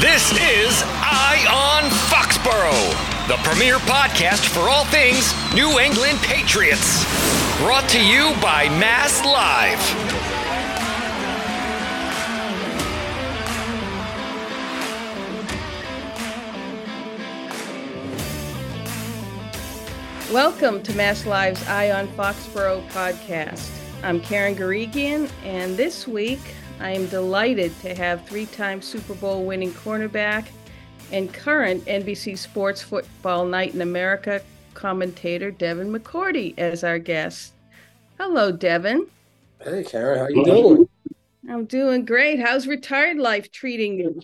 This is Eye on Foxborough, the premier podcast for all things New England Patriots. Brought to you by Mass Live. Welcome to Mass Live's Eye on Foxborough podcast. I'm Karen Guregian, and this week I am delighted to have three time Super Bowl winning cornerback and current NBC Sports Football Night in America commentator Devin McCourty as our guest. Hello, Devin. Hey, Karen, how you doing? I'm doing great. How's retired life treating you?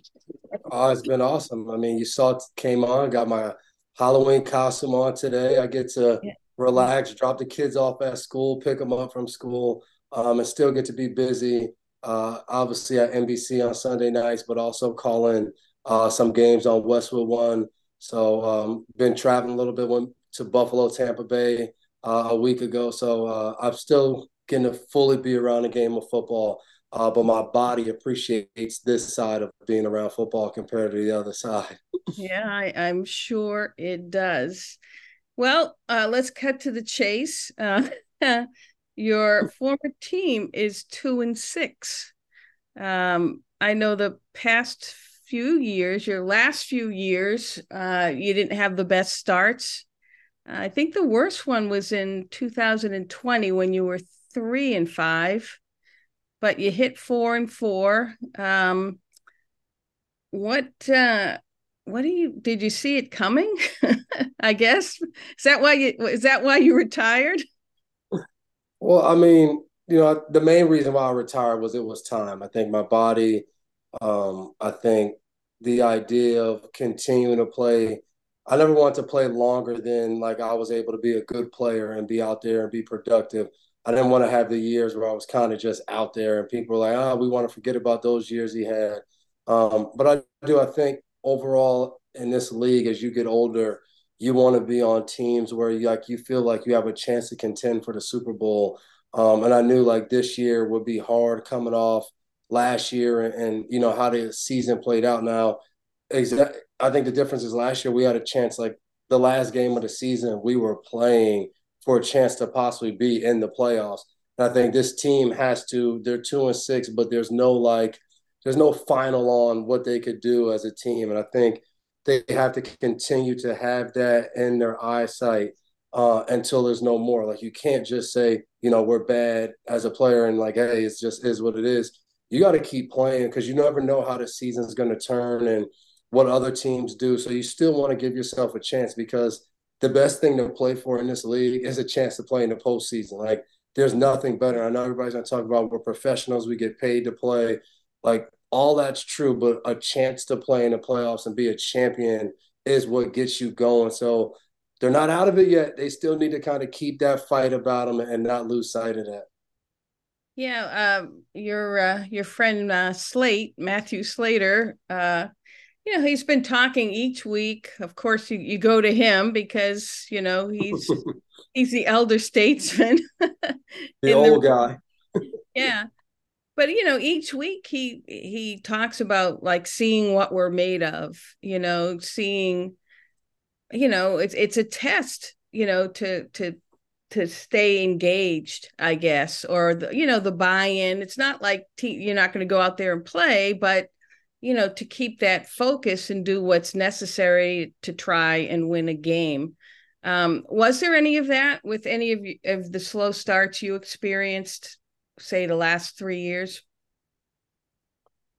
Oh, it's been awesome. I mean, you saw it came on, got my Halloween costume on today. I get to yeah. relax, drop the kids off at school, pick them up from school, um, and still get to be busy uh, obviously at NBC on Sunday nights, but also calling uh, some games on Westwood One. So um, been traveling a little bit went to Buffalo, Tampa Bay uh, a week ago. So uh, I'm still getting to fully be around a game of football. Uh, but my body appreciates this side of being around football compared to the other side. yeah, I, am sure it does. Well, uh, let's cut to the chase. your former team is two and six. Um, I know the past few years, your last few years, uh, you didn't have the best starts. I think the worst one was in 2020 when you were three and five, but you hit four and four. Um, what uh, what do you did you see it coming? I guess is that why you is that why you retired? Well, I mean, you know, the main reason why I retired was it was time. I think my body, um, I think the idea of continuing to play, I never wanted to play longer than like I was able to be a good player and be out there and be productive. I didn't want to have the years where I was kind of just out there and people were like, oh, we want to forget about those years he had. Um, but I do, I think overall in this league, as you get older, you want to be on teams where you like you feel like you have a chance to contend for the Super Bowl. Um, and I knew like this year would be hard coming off last year and, and you know how the season played out now. Exactly. I think the difference is last year we had a chance like the last game of the season we were playing for a chance to possibly be in the playoffs. And I think this team has to. They're two and six, but there's no like there's no final on what they could do as a team. And I think they have to continue to have that in their eyesight uh, until there's no more. Like you can't just say, you know, we're bad as a player and like, hey, it's just is what it is. You got to keep playing because you never know how the season's going to turn and what other teams do. So you still want to give yourself a chance because the best thing to play for in this league is a chance to play in the postseason. Like there's nothing better. I know everybody's going to talk about we're professionals, we get paid to play. Like all that's true, but a chance to play in the playoffs and be a champion is what gets you going. So they're not out of it yet. They still need to kind of keep that fight about them and not lose sight of that. Yeah, uh, your uh, your friend uh, Slate Matthew Slater, uh, you know, he's been talking each week. Of course, you, you go to him because you know he's he's the elder statesman, the old the, guy. yeah, but you know each week he he talks about like seeing what we're made of you know seeing you know it's it's a test you know to to to stay engaged i guess or the you know the buy-in. It's not like te- you're not going to go out there and play but you know to keep that focus and do what's necessary to try and win a game. Um, was there any of that with any of, you, of the slow starts you experienced say the last three years?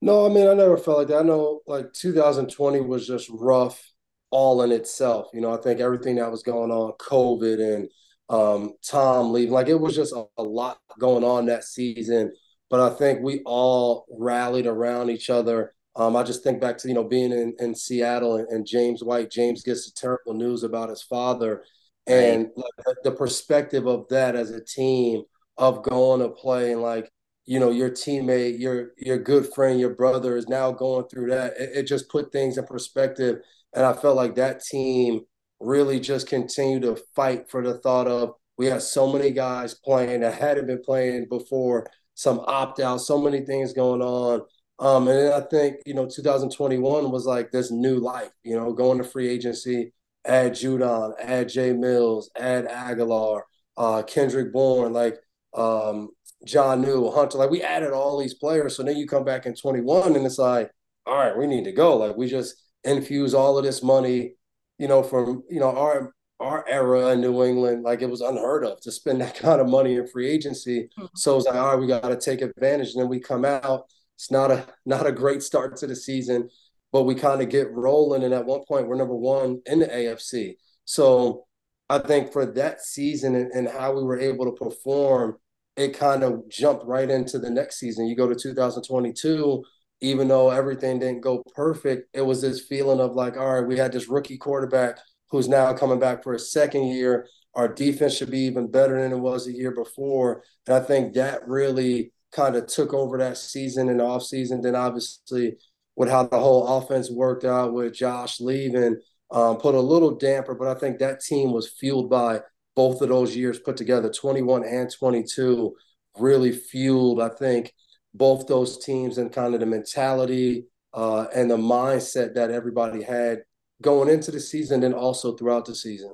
No, I mean I never felt like that. I know like 2020 was just rough all in itself. You know, I think everything that was going on, COVID and um, Tom leaving, like it was just a, a lot going on that season. But I think we all rallied around each other Um, I just think back to you know being in, in Seattle and, and James White. James gets the terrible news about his father, and right. like, the perspective of that as a team of going to play and like you know your teammate, your your good friend, your brother is now going through that. It, it just put things in perspective, and I felt like that team really just continued to fight for the thought of we had so many guys playing that hadn't been playing before, some opt out, so many things going on. Um, and I think, you know, 2021 was like this new life, you know, going to free agency, add Judon, add Jay Mills, add Agholor uh, Kendrick Bourne, like um, Jonnu, Hunter. Like we added all these players. So then you come back in 21 and it's like, all right, we need to go. Like we just infuse all of this money, you know, from, you know, our our era in New England, like it was unheard of to spend that kind of money in free agency. Mm-hmm. So it's like, all right, we got to take advantage. And then we come out. It's not a not a great start to the season, but we kind of get rolling. And at one point, we're number one in the AFC. So I think for that season and, and how we were able to perform, it kind of jumped right into the next season. You go to 2022, even though everything didn't go perfect, it was this feeling of like, all right, we had this rookie quarterback who's now coming back for a second year. Our defense should be even better than it was a year before. And I think that really kind of took over that season and off season. Then obviously with how the whole offense worked out with Josh leaving, um, put a little damper. But I think that team was fueled by both of those years put together, 21 and 22, really fueled, I think, both those teams and kind of the mentality uh, and the mindset that everybody had going into the season and also throughout the season?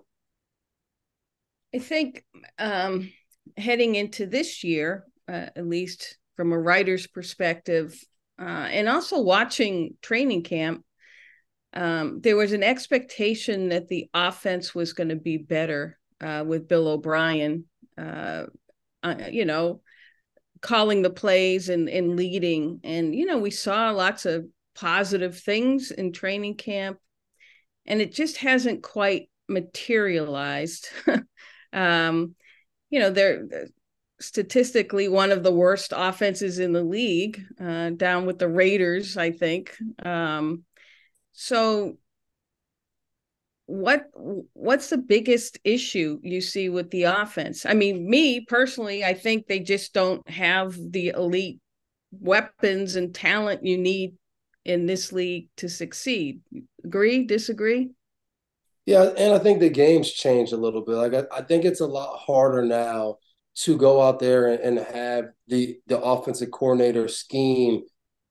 I think um, heading into this year, uh, at least from a writer's perspective, uh, and also watching training camp, um, there was an expectation that the offense was going to be better uh, with Bill O'Brien. Uh, uh, you know, calling the plays and, and leading. And, you know, we saw lots of positive things in training camp and it just hasn't quite materialized. um, you know, they're statistically one of the worst offenses in the league, uh, down with the Raiders, I think. Um, so, what what's the biggest issue you see with the offense? I mean, me personally, I think they just don't have the elite weapons and talent you need in this league to succeed. Agree? Disagree? Yeah, and I think the game's changed a little bit. Like I, I think it's a lot harder now to go out there and, and have the the offensive coordinator scheme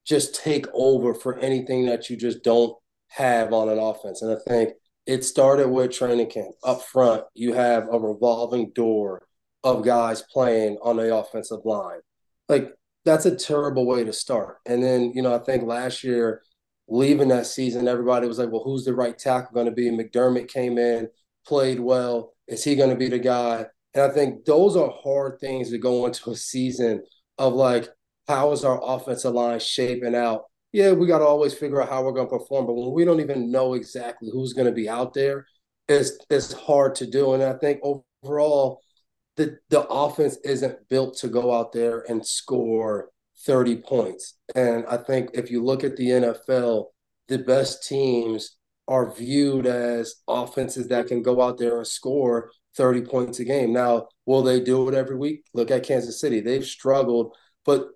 just take over for anything that you just don't have on an offense. And I think it started with training camp. Up front, you have a revolving door of guys playing on the offensive line. Like that's a terrible way to start. And then, you know, I think last year, leaving that season, everybody was like, well, who's the right tackle going to be? McDermott came in, played well. Is he going to be the guy? And I think those are hard things to go into a season of like, how is our offensive line shaping out? Yeah, we got to always figure out how we're going to perform. But when we don't even know exactly who's going to be out there, it's, it's hard to do. And I think overall, the the offense isn't built to go out there and score 30 points. And I think if you look at the NFL, the best teams are viewed as offenses that can go out there and score 30 points a game. Now, will they do it every week? Look at Kansas City. They've struggled, but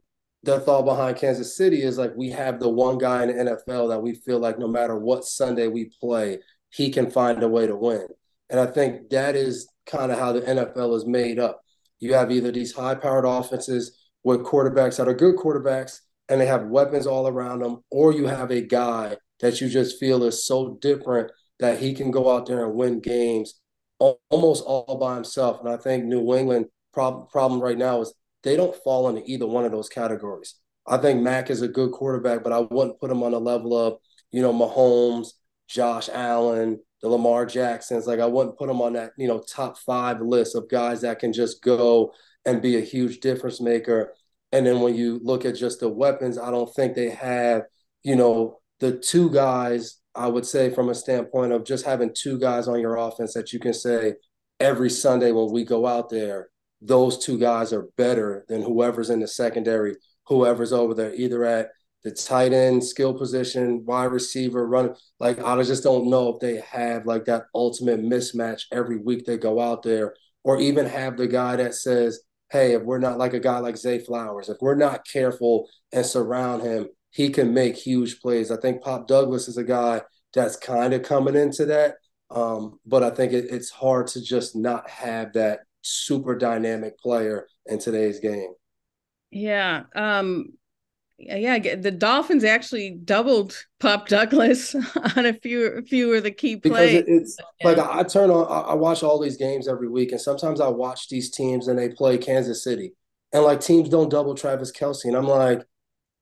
the thought behind Kansas City is like we have the one guy in the NFL that we feel like no matter what Sunday we play, he can find a way to win. And I think that is kind of how the NFL is made up. You have either these high powered offenses with quarterbacks that are good quarterbacks and they have weapons all around them, or you have a guy that you just feel is so different that he can go out there and win games almost all by himself. And I think New England problem problem right now is they don't fall into either one of those categories. I think Mac is a good quarterback, but I wouldn't put him on the level of, you know, Mahomes, Josh Allen, the Lamar Jacksons. Like I wouldn't put him on that, you know, top five list of guys that can just go and be a huge difference maker. And then when you look at just the weapons, I don't think they have, you know, the two guys, I would say from a standpoint of just having two guys on your offense that you can say every Sunday when we go out there, those two guys are better than whoever's in the secondary, whoever's over there, either at the tight end, skill position, wide receiver, run. Like I just don't know if they have like that ultimate mismatch every week they go out there, or even have the guy that says, "Hey, if we're not like a guy like Zay Flowers, if we're not careful and surround him, he can make huge plays." I think Pop Douglas is a guy that's kind of coming into that, um, but I think it, it's hard to just not have that super dynamic player in today's game. Yeah. Um, yeah, the Dolphins actually doubled Pop Douglas on a few few of the key plays. Because it's yeah. like I, turn on, I watch all these games every week, and sometimes I watch these teams and they play Kansas City, and like teams don't double Travis Kelce, and I'm like,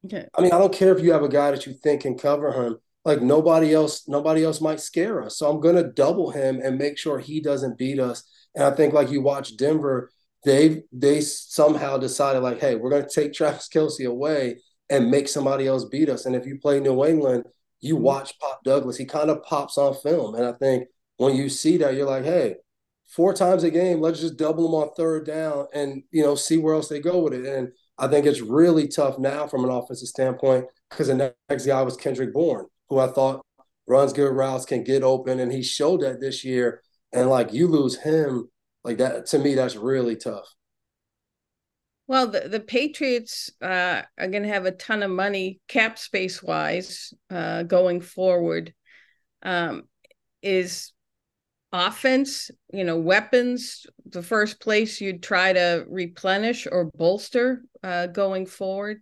okay. I mean, I don't care if you have a guy that you think can cover him. Like nobody else, nobody else might scare us, so I'm gonna double him and make sure he doesn't beat us. And I think like you watch Denver, they they somehow decided like, hey, we're gonna take Travis Kelce away and make somebody else beat us. And if you play New England, you mm-hmm. watch Pop Douglas, he kind of pops on film. And I think when you see that, you're like, hey, four times a game, let's just double them on third down and you know see where else they go with it. And I think it's really tough now from an offensive standpoint because the next guy was Kendrick Bourne, who I thought runs good routes, can get open, and he showed that this year. And like you lose him, like that to me, that's really tough. Well, the, the Patriots uh, are going to have a ton of money cap space wise uh, going forward. Um, is offense, you know, weapons the first place you'd try to replenish or bolster uh, going forward?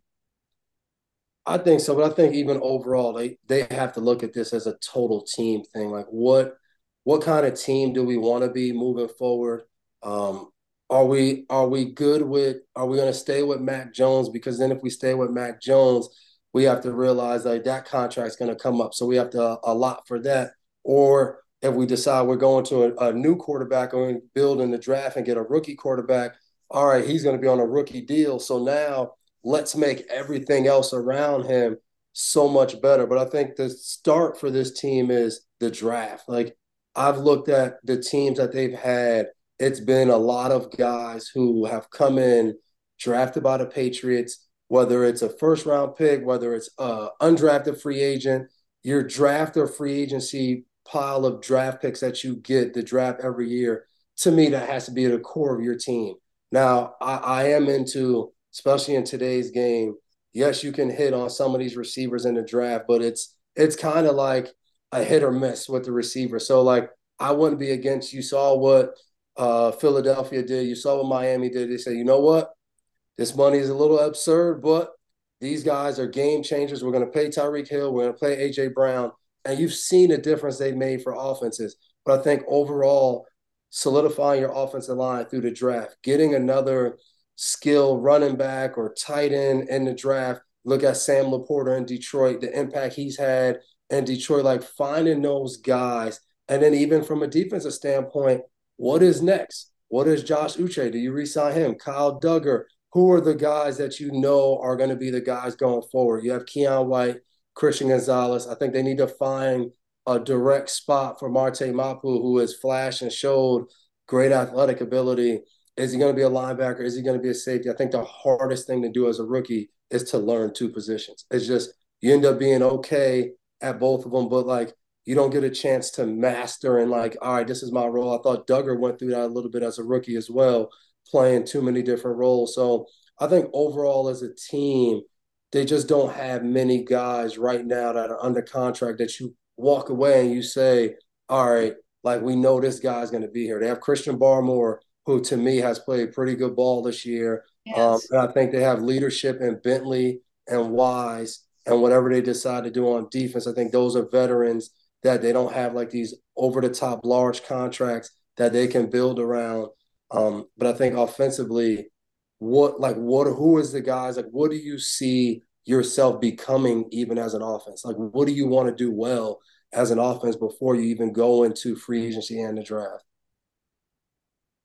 I think so, but I think even overall, they they have to look at this as a total team thing. Like, what what kind of team do we want to be moving forward? Um, are we are we good with are we going to stay with Mac Jones? Because then if we stay with Mac Jones we have to realize like that contract's going to come up. So we have to allot for that. Or if we decide we're going to a, a new quarterback or build in the draft and get a rookie quarterback all right he's going to be on a rookie deal. So now let's make everything else around him so much better. But I think the start for this team is the draft. Like I've looked at the teams that they've had it's been a lot of guys who have come in drafted by the Patriots, whether it's a first round pick, whether it's a undrafted free agent, your draft or free agency pile of draft picks that you get the draft every year. To me, that has to be at the core of your team. Now, I, I am into, especially in today's game, yes, you can hit on some of these receivers in the draft, but it's it's kind of like a hit or miss with the receiver. So like I wouldn't be against you saw what uh, Philadelphia did. You saw what Miami did. They said, you know what? This money is a little absurd, but these guys are game changers. We're going to pay Tyreek Hill. We're going to play AJ Brown. And you've seen the difference they made for offenses. But I think overall, solidifying your offensive line through the draft, getting another skill running back or tight end in the draft. Look at Sam LaPorta in Detroit, the impact he's had in Detroit, like finding those guys. And then even from a defensive standpoint, what is next? What is Josh Uche? Do you resign him? Kyle Dugger? Who are the guys that you know are going to be the guys going forward? You have Keion White, Christian Gonzalez. I think they need to find a direct spot for Marte Mapu, who has flashed and showed great athletic ability. Is he going to be a linebacker? Is he going to be a safety? I think the hardest thing to do as a rookie is to learn two positions. It's just you end up being okay at both of them, but like you don't get a chance to master and like, all right, this is my role. I thought Dugger went through that a little bit as a rookie as well, playing too many different roles. So I think overall as a team, they just don't have many guys right now that are under contract that you walk away and you say, all right, like we know this guy's going to be here. They have Christian Barmore, who to me has played pretty good ball this year. Yes. Um, and I think they have leadership in Bentley and Wise and whatever they decide to do on defense. I think those are veterans that they don't have like these over the top large contracts that they can build around. Um, but I think offensively, what like what who is the guys like what do you see yourself becoming even as an offense? Like what do you want to do well as an offense before you even go into free agency and the draft?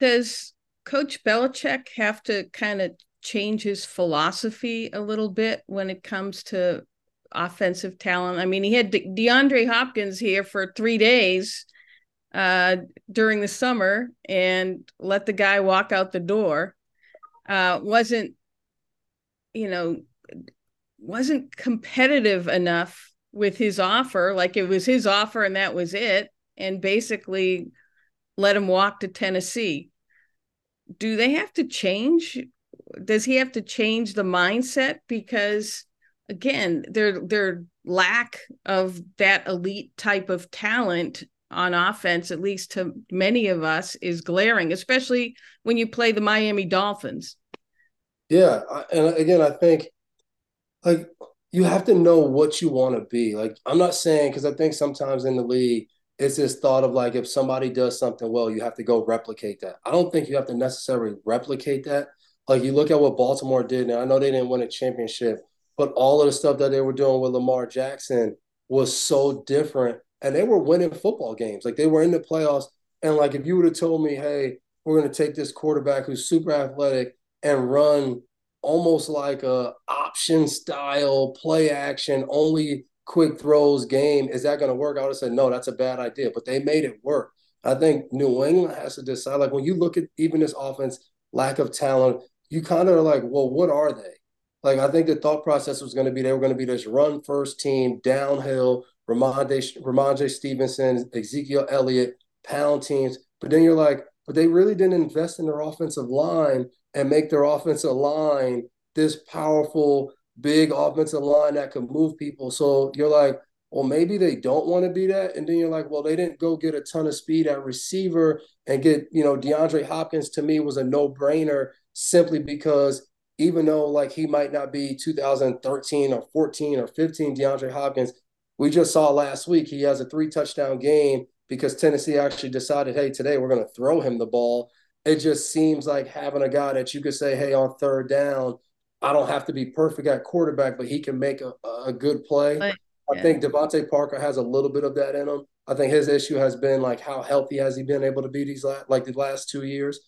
Does Coach Belichick have to kind of change his philosophy a little bit when it comes to offensive talent. I mean, he had De- DeAndre Hopkins here for three days uh, during the summer and let the guy walk out the door. Uh, wasn't, you know, wasn't competitive enough with his offer. Like it was his offer and that was it. And basically let him walk to Tennessee. Do they have to change? Does he have to change the mindset? Because again, their their lack of that elite type of talent on offense, at least to many of us, is glaring, especially when you play the Miami Dolphins. Yeah, and again, I think like you have to know what you want to be. Like I'm not saying because I think sometimes in the league it's this thought of like if somebody does something well, you have to go replicate that. I don't think you have to necessarily replicate that. Like you look at what Baltimore did, and I know they didn't win a championship, but all of the stuff that they were doing with Lamar Jackson was so different, and they were winning football games. Like they were in the playoffs, and like if you would have told me, hey, we're going to take this quarterback who's super athletic and run almost like a option style play action only quick throws game. Is that going to work? I would have said, no, that's a bad idea. But they made it work. I think New England has to decide. Like when you look at even this offense, lack of talent, you kind of are like, well, what are they? Like I think the thought process was going to be they were going to be this run first team, downhill, Rhamondre, Rhamondre Stevenson, Ezekiel Elliott, pound teams. But then you're like, but they really didn't invest in their offensive line and make their offensive line this powerful, big offensive line that can move people. So you're like, well, maybe they don't want to be that. And then you're like, well, they didn't go get a ton of speed at receiver and get, you know, DeAndre Hopkins to me was a no brainer simply because even though like he might not be 2013 or 14 or 15 DeAndre Hopkins, we just saw last week he has a three touchdown game because Tennessee actually decided, hey, today we're going to throw him the ball. It just seems like having a guy that you could say, hey, on third down, I don't have to be perfect at quarterback, but he can make a, a good play. But, yeah. I think DeVante Parker has a little bit of that in him. I think his issue has been like how healthy has he been able to be these last, like the last two years.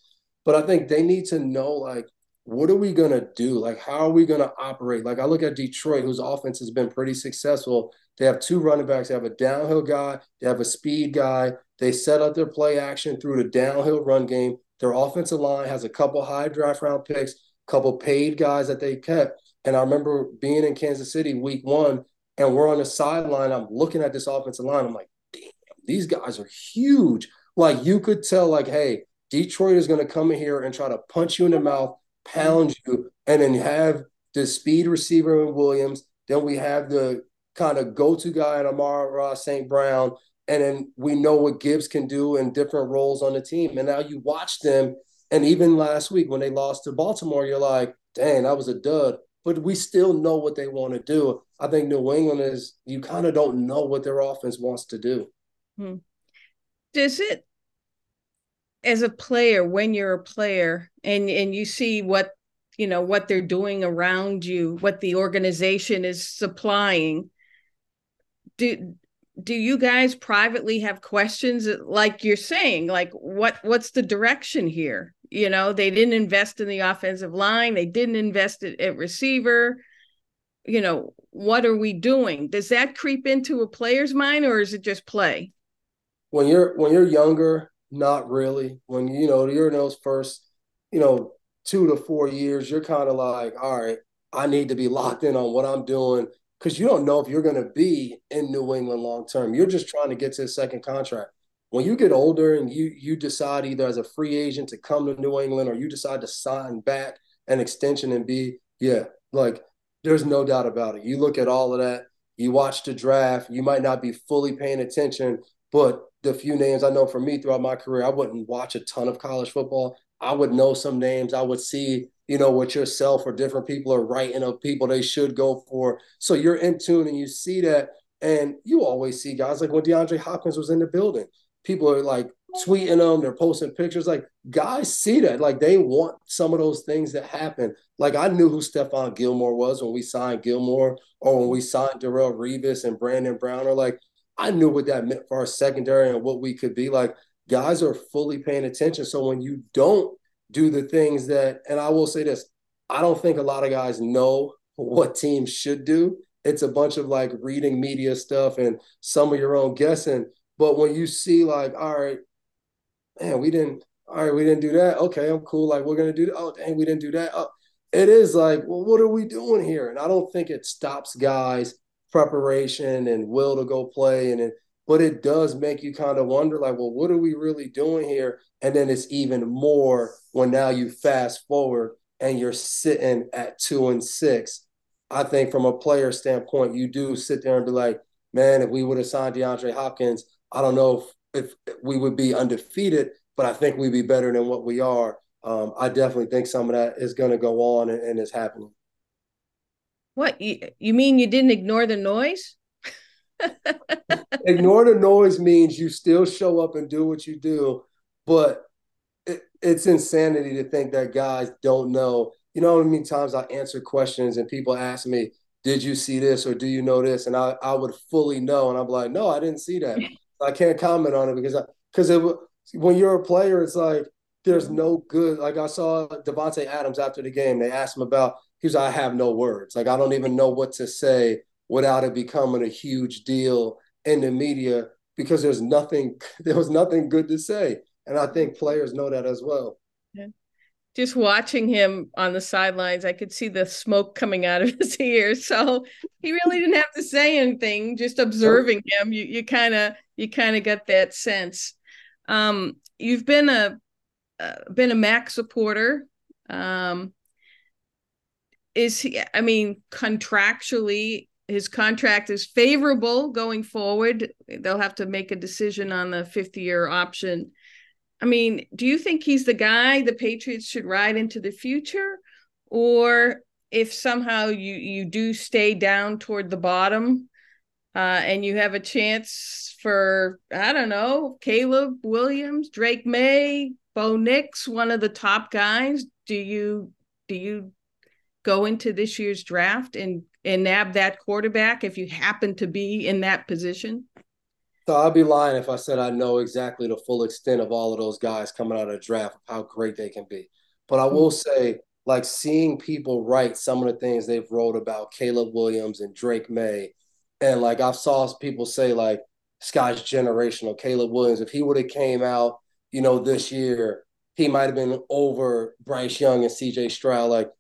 But I think they need to know like what are we gonna do? Like how are we gonna operate? Like I look at Detroit, whose offense has been pretty successful, they have two running backs. They have a downhill guy. They have a speed guy. They set up their play action through the downhill run game. Their offensive line has a couple high draft round picks, a couple paid guys that they kept. And I remember being in Kansas City week one, and we're on the sideline. I'm looking at this offensive line. I'm like, damn, these guys are huge. Like you could tell, like, hey, Detroit is going to come in here and try to punch you in the mouth, pound you, and then have the speed receiver in Williams. Then we have the kind of go-to guy in Amon-Ra St. Brown, and then we know what Gibbs can do in different roles on the team. And now you watch them, and even last week when they lost to Baltimore, you're like, dang, that was a dud. But we still know what they want to do. I think New England is you kind of don't know what their offense wants to do. Hmm. Does it as a player when you're a player and and you see what you know what they're doing around you what the organization is supplying do do you guys privately have questions? Like you're saying like what what's the direction here? You know they didn't invest in the offensive line. They didn't invest at receiver. You know what are we doing? Does that creep into a player's mind or is it just play? When you're when you're younger not really when you know you're in those first you know two to four years you're kind of like all right i need to be locked in on what i'm doing because you don't know if you're going to be in New England long term. You're just trying to get to a second contract. When you get older and you you decide either as a free agent to come to New England or you decide to sign back an extension and be, yeah, like there's no doubt about it. You look at all of that, you watch the draft, you might not be fully paying attention, but the few names I know for me throughout my career, I wouldn't watch a ton of college football. I would know some names. I would see you know, what yourself or different people are writing of people they should go for. So you're in tune and you see that. And you always see guys like when DeAndre Hopkins was in the building, people are like tweeting them, they're posting pictures. Like guys see that. Like they want some of those things that happen. Like I knew who Stephon Gilmore was when we signed Gilmore or when we signed Darrelle Revis and Brandon Browner. Like I knew what that meant for our secondary and what we could be. Like guys are fully paying attention. So when you don't do the things that, and I will say this, I don't think a lot of guys know what teams should do. It's a bunch of like reading media stuff and some of your own guessing. But when you see like, all right, man, we didn't, all right, we didn't do that. Okay, I'm cool. Like we're gonna do that. Oh, dang, we didn't do that. Oh, it is like, well, what are we doing here? And I don't think it stops guys' preparation and will to go play. And it, but it does make you kind of wonder, like, well, what are we really doing here? And then it's even more when now you fast forward and you're sitting at two and six. I think from a player standpoint, you do sit there and be like, man, if we would have signed DeAndre Hopkins, I don't know if, if we would be undefeated, but I think we'd be better than what we are. Um, I definitely think some of that is going to go on and, and is happening. What you, you mean? You didn't ignore the noise? ignore the noise means you still show up and do what you do, but it, it's insanity to think that guys don't know. You know how many times I answer questions and people ask me, "Did you see this or do you know this?" And I I would fully know, and I'm like, "No, I didn't see that. I can't comment on it because I because it when you're a player, it's like there's mm-hmm. no good. Like I saw Davante Adams after the game. They asked him about. He was, I have no words. Like I don't even know what to say without it becoming a huge deal in the media because there's nothing. There was nothing good to say, and I think players know that as well. Yeah. Just watching him on the sidelines, I could see the smoke coming out of his ears. So he really didn't have to say anything. Just observing him, you you kind of you kind of got that sense. Um, you've been a uh, been a Mac supporter. Um, is he? I mean, contractually, his contract is favorable going forward. They'll have to make a decision on the fifth year option. I mean, do you think he's the guy the Patriots should ride into the future, or if somehow you you do stay down toward the bottom, uh, and you have a chance for I don't know Caleb Williams, Drake Maye, Bo Nix, one of the top guys. Do you do you go into this year's draft and and nab that quarterback if you happen to be in that position? So I'd be lying if I said I know exactly the full extent of all of those guys coming out of the draft, how great they can be. But I hmm. will say, like seeing people write some of the things they've wrote about Caleb Williams and Drake Maye, and like I've saw people say like Scott's generational. Caleb Williams, if he would have came out you know, this year, he might have been over Bryce Young and CJ Stroud. Like,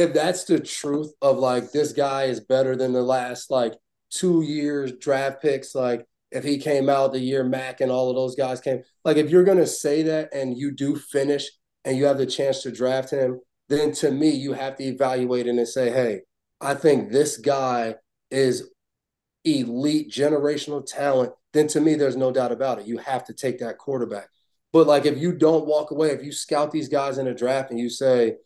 if that's the truth of like this guy is better than the last like two years draft picks, like if he came out the year Mac and all of those guys came, like if you're gonna say that and you do finish and you have the chance to draft him, then to me you have to evaluate and say, hey, I think this guy is elite generational talent. Then to me, there's no doubt about it. You have to take that quarterback. But like if you don't walk away, if you scout these guys in a draft and you say,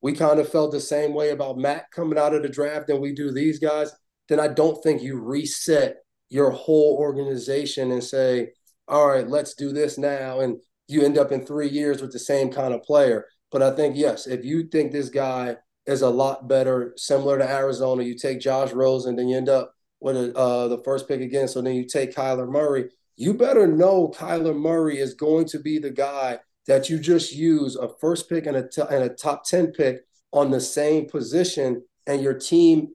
we kind of felt the same way about Matt coming out of the draft than we do these guys, then I don't think you reset your whole organization and say, all right, let's do this now. And you end up in three years with the same kind of player. But I think, yes, if you think this guy is a lot better, similar to Arizona, you take Josh Rosen, then you end up with a, uh, the first pick again. So then you take Kyler Murray you better know Kyler Murray is going to be the guy that you just use a first pick and a, t- and a top 10 pick on the same position, and your team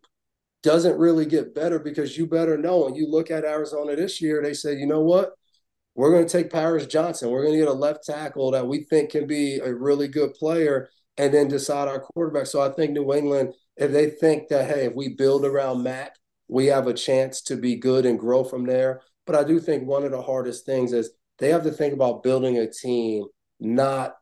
doesn't really get better because you better know. And you look at Arizona this year, they say, you know what? We're going to take Paris Johnson. We're going to get a left tackle that we think can be a really good player and then decide our quarterback. So I think New England, if they think that, hey, if we build around Mac, we have a chance to be good and grow from there. But I do think one of the hardest things is they have to think about building a team, not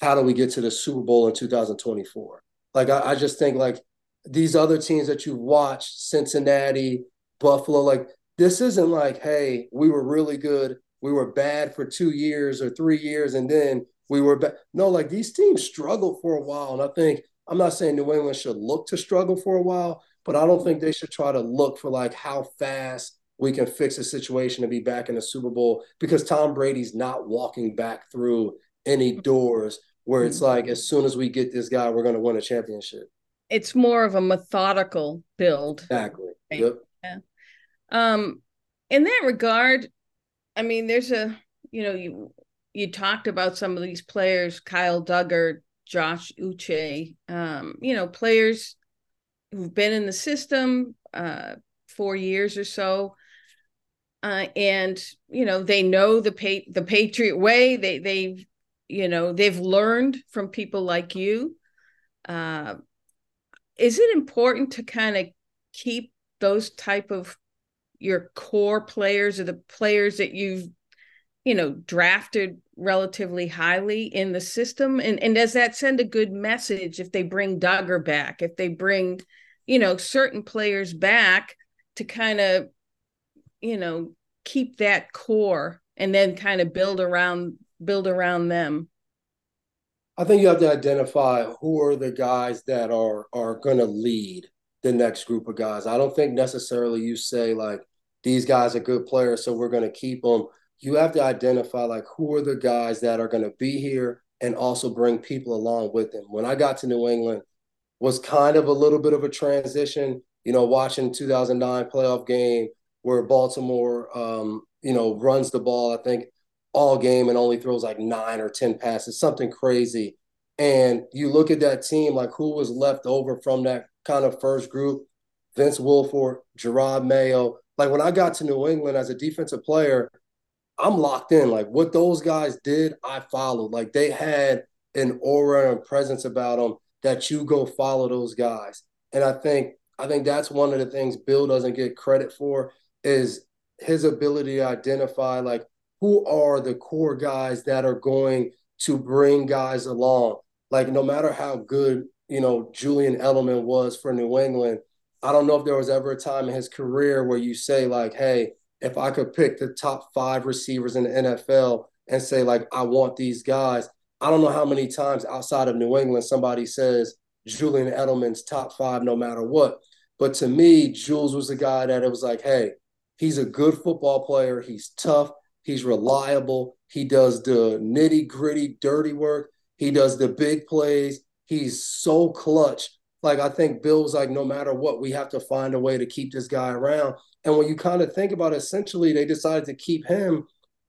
how do we get to the Super Bowl in 2024. Like I, I just think like these other teams that you've watched, Cincinnati, Buffalo, like this isn't like, hey, we were really good, we were bad for two years or three years, and then we were bad. No, like these teams struggled for a while. And I think I'm not saying New England should look to struggle for a while, but I don't think they should try to look for like how fast we can fix the situation and be back in the Super Bowl because Tom Brady's not walking back through any mm-hmm. doors where it's mm-hmm. like as soon as we get this guy, we're going to win a championship. It's more of a methodical build. Exactly. Right? Yep. Yeah. Um, in that regard, I mean, there's a you know you you talked about some of these players, Kyle Dugger, Josh Uche, um, you know, players who've been in the system uh, four years or so uh, and you know they know the pa- the patriot way. They they've you know they've learned from people like you. Uh, is it important to kind of keep those type of your core players or the players that you've you know drafted relatively highly in the system? And and does that send a good message if they bring Dugger back if they bring you know certain players back to kind of you know keep that core and then kind of build around build around them I think you have to identify who are the guys that are are going to lead the next group of guys. I don't think necessarily you say like these guys are good players, so we're going to keep them. You have to identify like who are the guys that are going to be here and also bring people along with them. When I got to New England, was kind of a little bit of a transition. You know, watching 2009 playoff game where Baltimore, um, you know, runs the ball. I think all game and only throws like nine or 10 passes, something crazy. And you look at that team, like who was left over from that kind of first group Vince Wilfork, Jerod Mayo. Like when I got to New England as a defensive player, I'm locked in. Like what those guys did, I followed. Like they had an aura and presence about them that you go follow those guys. And I think I think that's one of the things Bill doesn't get credit for is his ability to identify like who are the core guys that are going to bring guys along. Like no matter how good, you know, Julian Edelman was for New England, I don't know if there was ever a time in his career where you say like, hey, if I could pick the top five receivers in the NFL and say like, I want these guys. I don't know how many times outside of New England somebody says Julian Edelman's top five no matter what. But to me, Jules was the guy that it was like, hey, he's a good football player. He's tough. He's reliable. He does the nitty gritty, dirty work. He does the big plays. He's so clutch. Like I think Bill's like, no matter what, we have to find a way to keep this guy around. And when you kind of think about it, essentially they decided to keep him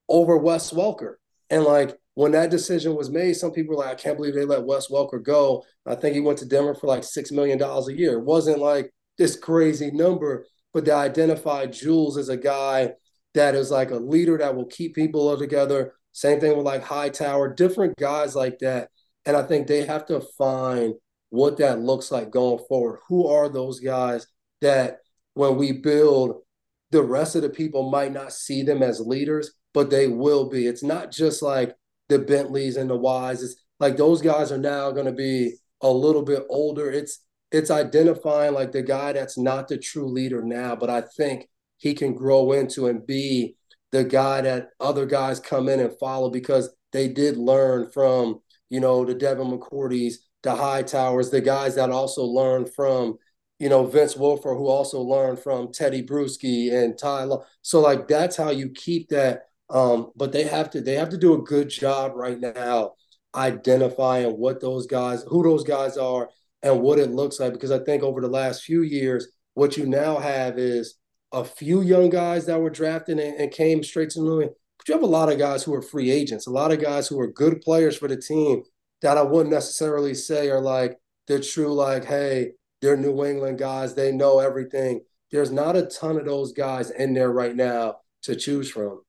over Wes Welker. And like when that decision was made, some people were like, I can't believe they let Wes Welker go. I think he went to Denver for like six million dollars a year. It wasn't like this crazy number, but they identified Jules as a guy that is like a leader that will keep people together. Same thing with like Hightower, different guys like that. And I think they have to find what that looks like going forward. Who are those guys that when we build, the rest of the people might not see them as leaders, but they will be. It's not just like the Bentleys and the Wise. It's like those guys are now going to be a little bit older. It's it's identifying like the guy that's not the true leader now, but I think he can grow into and be the guy that other guys come in and follow because they did learn from, you know, the Devin McCourties, the Hightowers, the guys that also learned from, you know, Vince Wilfork, who also learned from Tedy Bruschi and Tyler. So like that's how you keep that. Um, but they have to they have to do a good job right now identifying what those guys, who those guys are, and what it looks like. Because I think over the last few years, what you now have is a few young guys that were drafted and, and came straight to New England. But you have a lot of guys who are free agents, a lot of guys who are good players for the team that I wouldn't necessarily say are like the true, like, hey, they're New England guys, they know everything. There's not a ton of those guys in there right now to choose from.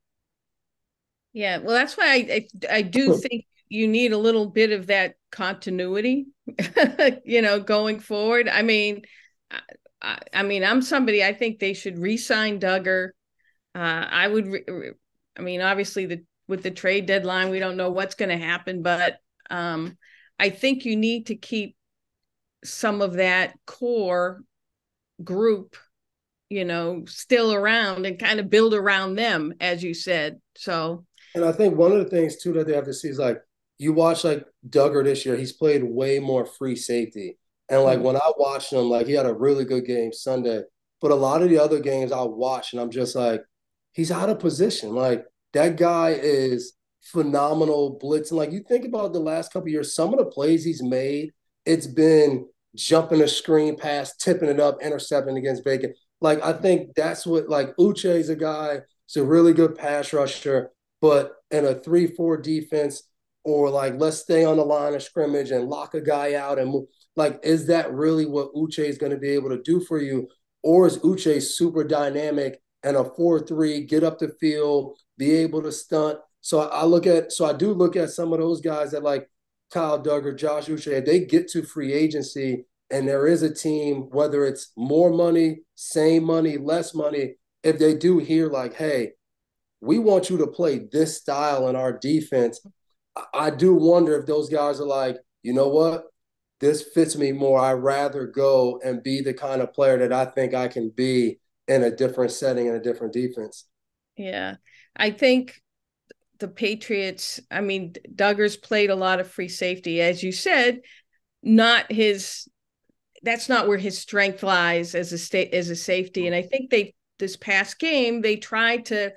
Yeah, well, that's why I I, I do think you need a little bit of that continuity, you know, going forward. I mean, I, I mean, I'm somebody I think they should re-sign Dugger. Uh, I would. Re- I mean, obviously, the with the trade deadline, we don't know what's going to happen, but um, I think you need to keep some of that core group, you know, still around and kind of build around them, as you said. So, and I think one of the things too that they have to see is like you watch like Dugger this year, he's played way more free safety. And like mm-hmm. when I watched him, like he had a really good game Sunday. But a lot of the other games I watch, and I'm just like, he's out of position. Like that guy is phenomenal blitzing. Like you think about the last couple years, some of the plays he's made, it's been jumping a screen pass, tipping it up, intercepting against Bacon. Like I think that's what like Uche is a guy, he's a really good pass rusher, but in a three-four defense, or like let's stay on the line of scrimmage and lock a guy out and. Like, is that really what Uche is going to be able to do for you? Or is Uche super dynamic and a 4 3, get up the field, be able to stunt? So I look at, so I do look at some of those guys that like Kyle Dugger, Josh Uche, they get to free agency and there is a team, whether it's more money, same money, less money, if they do hear like, hey, we want you to play this style in our defense, I do wonder if those guys are like, you know what? This fits me more. I'd rather go and be the kind of player that I think I can be in a different setting and a different defense. Yeah. I think the Patriots, I mean, Dugger's played a lot of free safety, as you said, not his that's not where his strength lies as a state as a safety. And I think they this past game, they tried to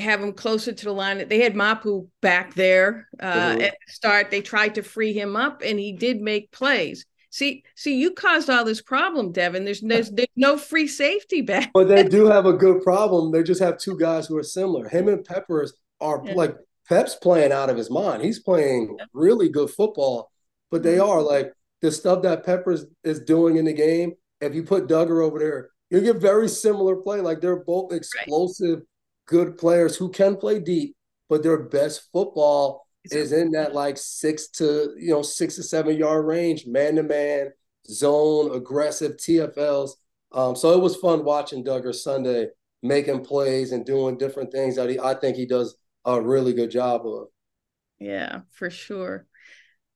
have him closer to the line. They had Mapu back there uh, mm-hmm. at the start. They tried to free him up, and he did make plays. See, see, you caused all this problem, Devin. There's there's, there's no free safety back. But they do have a good problem. They just have two guys who are similar. Him and Peppers are yeah. like Pep's playing out of his mind. He's playing really good football, but they mm-hmm. are like the stuff that Peppers is doing in the game. If you put Dugger over there, you get very similar play. Like they're both explosive, right. Good players who can play deep, but their best football is in that like six to you know six to seven yard range, man to man, zone, aggressive TFLs. Um, so it was fun watching Dugger Sunday making plays and doing different things that he I think he does a really good job of. Yeah, for sure.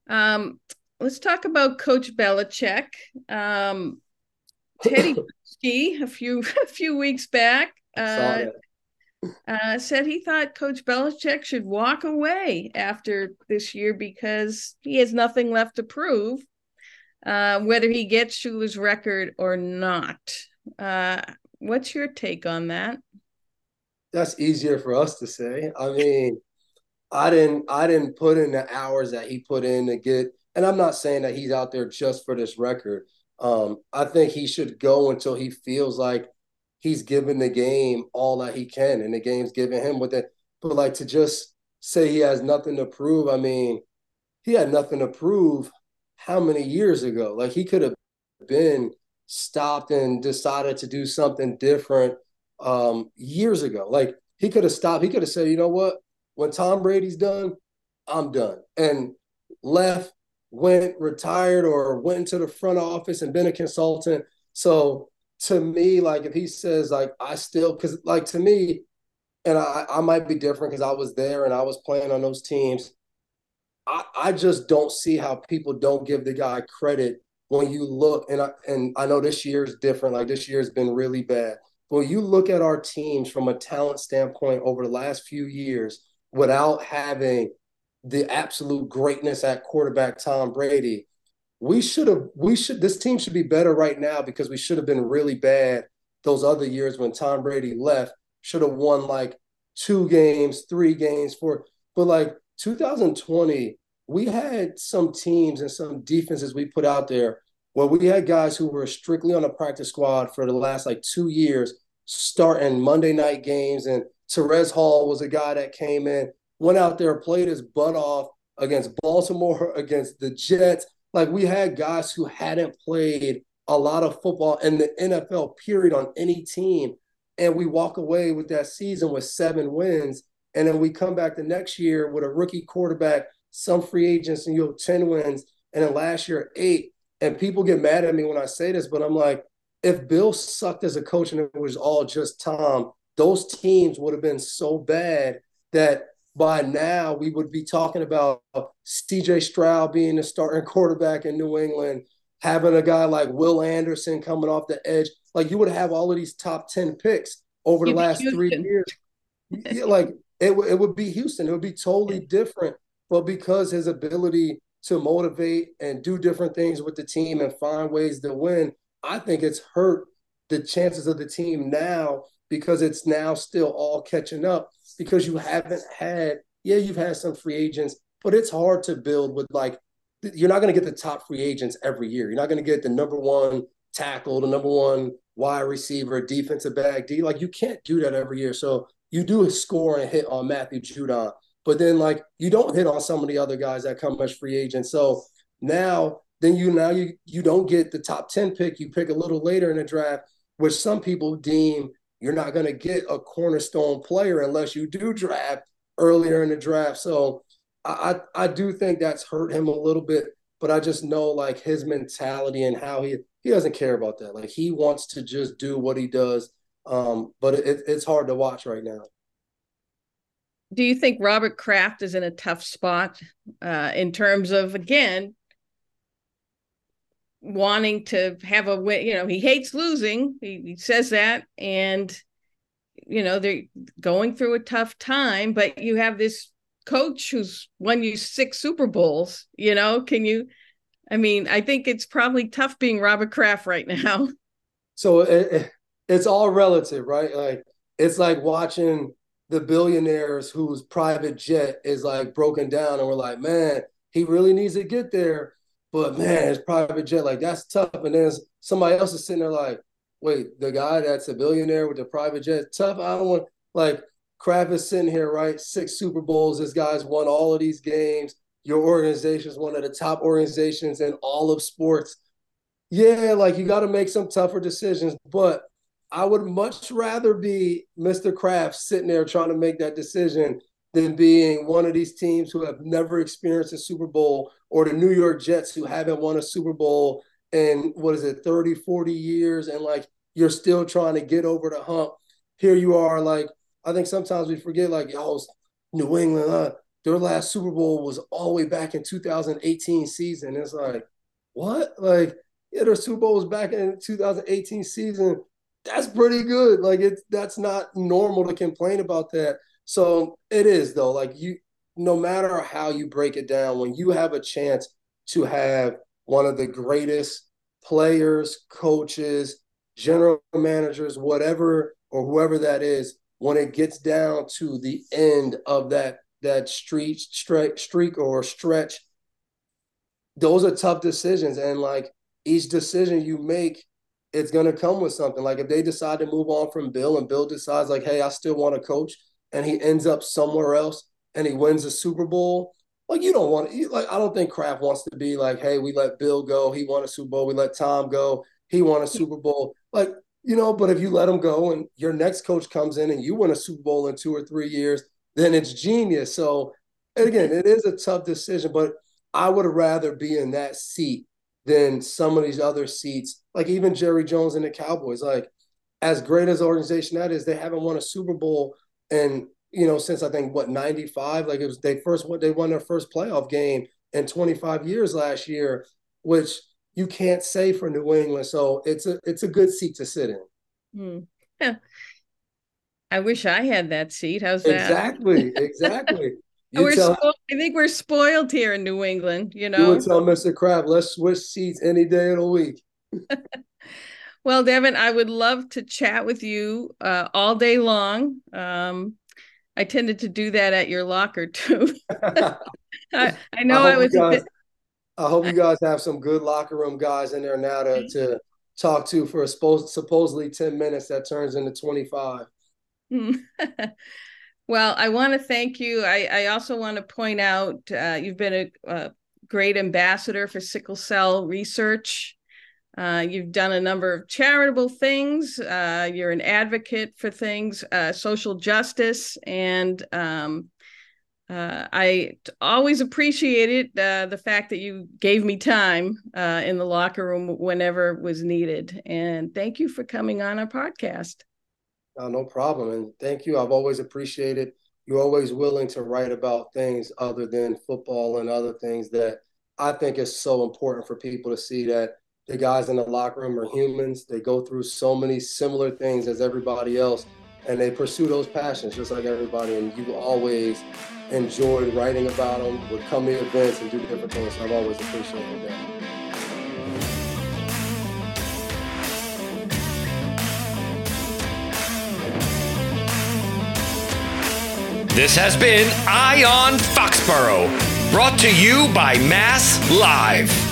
Um, let's talk about Coach Belichick. Um, Tedy Bruschi a few a few weeks back uh, uh, said he thought Coach Belichick should walk away after this year because he has nothing left to prove, uh, whether he gets Shula's record or not. Uh, what's your take on that? That's easier for us to say. I mean, I didn't I didn't put in the hours that he put in to get, and I'm not saying that he's out there just for this record. Um, I think he should go until he feels like he's given the game all that he can, and the game's giving him with it. But like to just say he has nothing to prove, I mean, he had nothing to prove how many years ago? Like he could have been stopped and decided to do something different um, years ago. Like he could have stopped. He could have said, you know what? When Tom Brady's done, I'm done, and left, went retired, or went into the front office and been a consultant. So to me, like if he says like I still because like to me, and I, I might be different because I was there and I was playing on those teams. I, I just don't see how people don't give the guy credit when you look and I and I know this year is different. Like this year has been really bad. But when you look at our teams from a talent standpoint over the last few years, without having the absolute greatness at quarterback Tom Brady, we should have we should this team should be better right now because we should have been really bad those other years when Tom Brady left. Should have won like two games, three games, four. But like 2020, we had some teams and some defenses we put out there where we had guys who were strictly on the practice squad for the last like two years, starting Monday night games. And Terez Hall was a guy that came in, went out there, played his butt off against Baltimore, against the Jets, like we had guys who hadn't played a lot of football in the NFL period on any team. And we walk away with that season with seven wins. And then we come back the next year with a rookie quarterback, some free agents, and you have 10 wins. And then last year, eight. And people get mad at me when I say this, but I'm like, if Bill sucked as a coach and it was all just Tom, those teams would have been so bad that by now we would be talking about CJ Stroud being the starting quarterback in New England, having a guy like Will Anderson coming off the edge. Like you would have all of these top 10 picks over the last three years. yeah, like it, it would be Houston. It would be totally different. But because his ability to motivate and do different things with the team and find ways to win, I think it's hurt the chances of the team now because it's now still all catching up because you haven't had, yeah, you've had some free agents, but it's hard to build with like, you're not going to get the top free agents every year. You're not going to get the number one tackle, the number one wide receiver, defensive back D. Like you can't do that every year. So you do a score and hit on Matthew Judon, but then like you don't hit on some of the other guys that come as free agents. So now then you now you you don't get the top 10 pick, you pick a little later in the draft, which some people deem you're not going to get a cornerstone player unless you do draft earlier in the draft. So I, I do think that's hurt him a little bit, but I just know like his mentality and how he he doesn't care about that. Like he wants to just do what he does. Um, but it, it's hard to watch right now. Do you think Robert Kraft is in a tough spot uh, in terms of again wanting to have a win? You know, he hates losing. He, he says that, and you know they're going through a tough time. But you have this coach who's won you six Super Bowls. You know, can you? I mean, I think it's probably tough being Robert Kraft right now. So it, it's all relative, right? Like it's like watching the billionaires whose private jet is like broken down, and we're like, man, he really needs to get there, but man, his private jet, like that's tough. And then somebody else is sitting there like, wait, the guy that's a billionaire with the private jet, tough. I don't want like Kraft is sitting here, right? Six Super Bowls. This guy's won all of these games. Your organization is one of the top organizations in all of sports. Yeah, like you got to make some tougher decisions, but I would much rather be Mr. Kraft sitting there trying to make that decision than being one of these teams who have never experienced a Super Bowl or the New York Jets who haven't won a Super Bowl in what is it 30 40 years and like you're still trying to get over the hump here you are like I think sometimes we forget, like, oh, New England, uh, their last Super Bowl was all the way back in 2018 season. It's like, what? Like, yeah, their Super Bowl was back in 2018 season. That's pretty good. Like, it's that's not normal to complain about that. So it is though. Like you, no matter how you break it down, when you have a chance to have one of the greatest players, coaches, general managers, whatever or whoever that is, when it gets down to the end of that that street streak streak or stretch those are tough decisions and like each decision you make it's going to come with something like if they decide to move on from bill and bill decides like hey i still want to coach and he ends up somewhere else and he wins a super bowl like you don't want to like i don't think kraft wants to be like hey we let bill go he won a super bowl we let tom go he won a super bowl like you know, but if you let him go and your next coach comes in and you win a Super Bowl in two or three years, then it's genius. So again, it is a tough decision, but I would rather be in that seat than some of these other seats, like even Jerry Jones and the Cowboys. Like, as great as organization that is, they haven't won a Super Bowl and you know since I think what ninety five. Like it was they first they won their first playoff game in twenty five years last year, which you can't say for New England. So it's a it's a good seat to sit in. Mm. Yeah. I wish I had that seat. How's that? Exactly, exactly. we're tell, I think we're spoiled here in New England. You know, you would tell Mr. Kraft, let's switch seats any day of the week. well, Devin, I would love to chat with you uh, all day long. Um, I tended to do that at your locker too. I, I, know I, I was. Guys, I hope you guys have some good locker room guys in there now to, to talk to for a supposed, supposedly 10 minutes that turns into 25. well, I want to thank you. I, I also want to point out uh, you've been a, a, great ambassador for sickle cell research. Uh, you've done a number of charitable things. Uh, you're an advocate for things, uh, social justice, and um, uh, I always appreciated uh, the fact that you gave me time uh, in the locker room whenever was needed. And thank you for coming on our podcast. no problem. And thank you. I've always appreciated you're always willing to write about things other than football and other things that I think is so important for people to see that the guys in the locker room are humans. They go through so many similar things as everybody else and they pursue those passions just like everybody. And you always enjoyed writing about them, would come to events and do different things. I've always appreciated that. This has been Eye on Foxborough, brought to you by Mass Live.